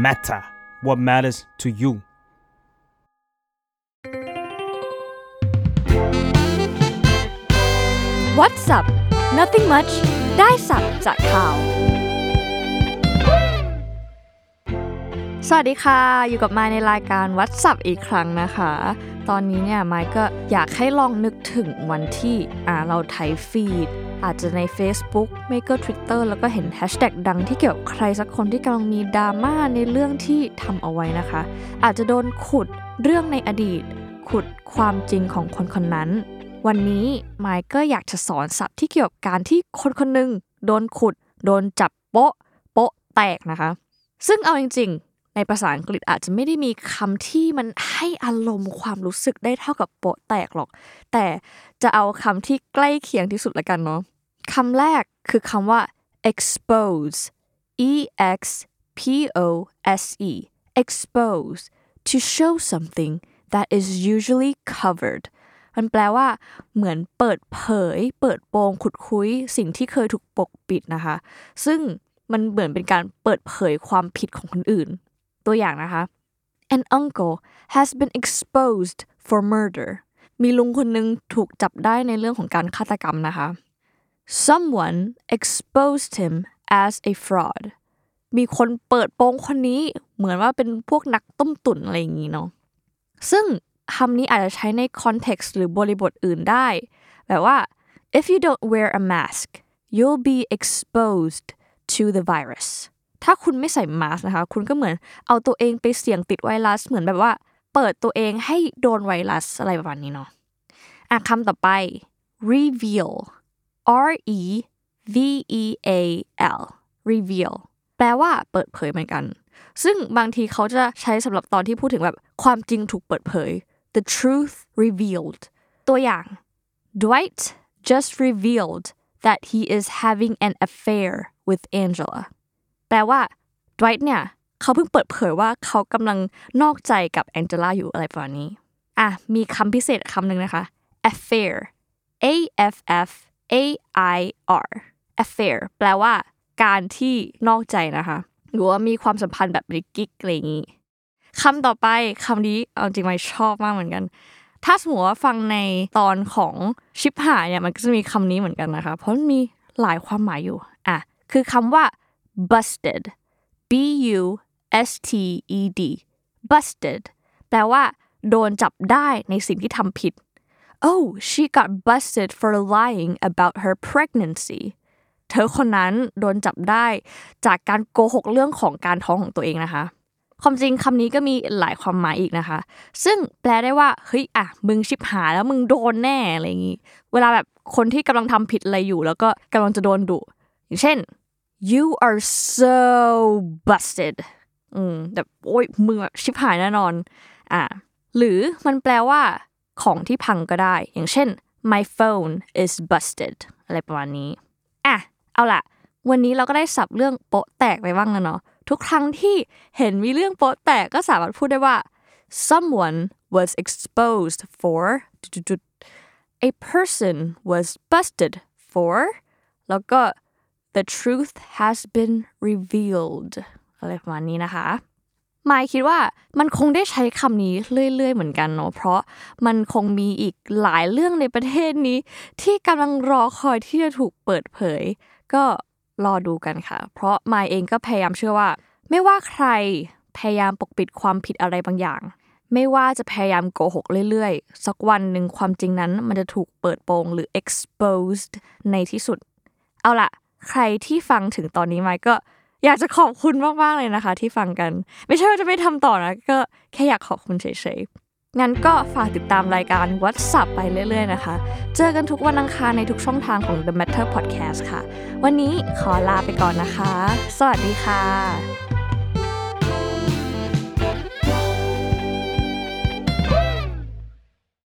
matter what matters to you What's up Nothing much ได้สับจากข่าว สวัสดีค่ะ อยู่กับมายในรายการ What's up อีกครั้งนะคะ ตอนนี้เนี่ยมายก็อยากให้ลองนึกถึงวันที่อ่าเราไถฟีด อาจจะใน Facebook ไม่ก็ Twitter แล้วก็เห็นแฮชแท็กดังที่เกี่ยวกับใครสักคนที่กำลังมีดราม่าในเรื่องที่ทำเอาไว้นะคะ อาจจะโดนขุดเรื่องในอดีต ขุดความจริงของคนคนนั้น วันนี้ไมค์ก็อยากจะสอนศัพท์ที่เกี่ยวกับการที่คนคนหนึ่งโดนขุด โดนจับโป๊ะโป๊ะแตกนะคะ ซึ่งเอาจริงๆ ในภาษาอังกฤษอาจจะไม่ได้มีคำที่มันให้อารมณ์ความรู้สึกได้เท่ากับโปะแตกหรอก แต่จะเอาคำที่ใกล้เคียงที่สุดละกันเนาะคำแรกคือคำว่า expose e x p o s e expose to show something that is usually covered มันแปลว่าเหมือนเปิดเผย เปิดโปงขุดคุย สิ่งที่เคยถูกปกปิดนะคะ ซึ่งมันเหมือนเป็นการเปิดเผยความผิดของคนอื่น ตัวอย่างนะคะ An uncle has been exposed for murder มีลุงคนหนึ่งถูกจับได้ในเรื่องของการฆาตกรรมนะคะ Someone exposed him as a fraud มีคนเปิดโปงคนนี้เหมือนว่าเป็นพวกนักต้มตุ๋นอะไรอย่างนี้เนาะซึ่งคำนี้อาจจะใช้ในคอนเท็กซ์หรือบริบทอื่นได้ แบบว่า if you don't wear a mask you'll be exposed to the virus ถ้าคุณไม่ใส่มาสนะคะ คุณก็เหมือนเอาตัวเองไปเสี่ยงติดไวรัส เหมือนแบบว่า เปิดตัวเองให้โดนไวรัสอะไรประมาณนี้เนาะอะคำต่อไป reveal R E V E A L reveal แปลว่าเปิดเผยเหมือนกัน ซึ่งบางทีเขาจะใช้สำหรับตอนที่พูดถึงแบบความจริงถูกเปิดเผย the truth revealed ตัวอย่าง Dwight just revealed that he is having an affair with Angela แปลว่า Dwight เนี่ยเขาเพิ่งเปิดเผยว่าเขากำลังนอกใจกับแองเจล่าอยู่อะไรประมาณนี้อะมีคำพิเศษคำหนึ่งนะคะ affair a f f a i r affair แปลว่า การที่นอกใจนะคะหรือว่ามีความสัมพันธ์แบบกิ๊กอะไรอย่างนี้คำต่อไปคำนี้เอาจริงไม่ชอบมากเหมือนกัน ถ้าสมมติว่าฟังในตอนของชิปหายเนี่ยมันก็จะมีคำนี้เหมือนกันนะคะ เพราะมันมีหลายความหมายอยู่อะคือคำว่า busted b u s t e d busted แปลว่าโดนจับได้ในสิ่งที่ทำผิด oh she got busted for lying about her pregnancy เธอคนนั้นโดนจับได้จากการโกหกเรื่องของการท้องของตัวเองนะคะ ความจริงคำนี้ก็มีหลายความหมายอีกนะคะ ซึ่งแปลได้ว่าเฮ้ยอะมึงชิบหายแล้วมึงโดนแน่อะไรอย่างงี้ เวลาแบบคนที่กำลังทำผิดอะไรอยู่ แล้วก็กำลังจะโดนดุอย่างเช่น you are so busted อืมแบบโอ้ยมึงแบบชิบหายแน่นอน อะหรือมันแปลว่าของที่พังก็ได้ อย่างเช่น my phone is busted อะไรประมาณนี้ อะ เอาล่ะ วันนี้เราก็ได้สับเรื่องโป๊ะแตกไปบ้างแล้วเนาะ ทุกครั้งที่เห็นมีเรื่องโป๊ะแตกก็สามารถพูดได้ว่า someone was exposed for a person was busted for แล้วก็ the truth has been revealed อะไรประมาณนี้นะคะมายคิดว่ามันคงได้ใช้คำนี้เรื่อย ๆ เหมือนกันเนาะเพราะมันคงมีอีกหลายเรื่องในประเทศนี้ ที่กำลังรอคอยที่จะถูกเปิดเผย ก็รอดูกันค่ะ เพราะมายเองก็พยายามเชื่อว่า ไม่ว่าใครพยายามปกปิดความผิดอะไรบางอย่าง ไม่ว่าจะพยายามโกหกเรื่อยๆ สักวันหนึ่งความจริงนั้นมันจะถูกเปิดโปงหรือ exposed ในที่สุด เอาล่ะ ใครที่ฟังถึงตอนนี้มายก็อยากจะขอบคุณมากๆเลยนะคะ ที่ฟังกัน ไม่ใช่ว่าจะไม่ทำต่อนะ ก็แค่อยากขอบคุณเฉยๆ งั้นก็ฝากติดตามรายการ What's Up ไปเรื่อยๆนะคะ เจอกันทุกวันอังคารในทุกช่องทางของ The Matter Podcast ค่ะ วันนี้ขอลาไปก่อนนะคะ สวัสดีค่ะ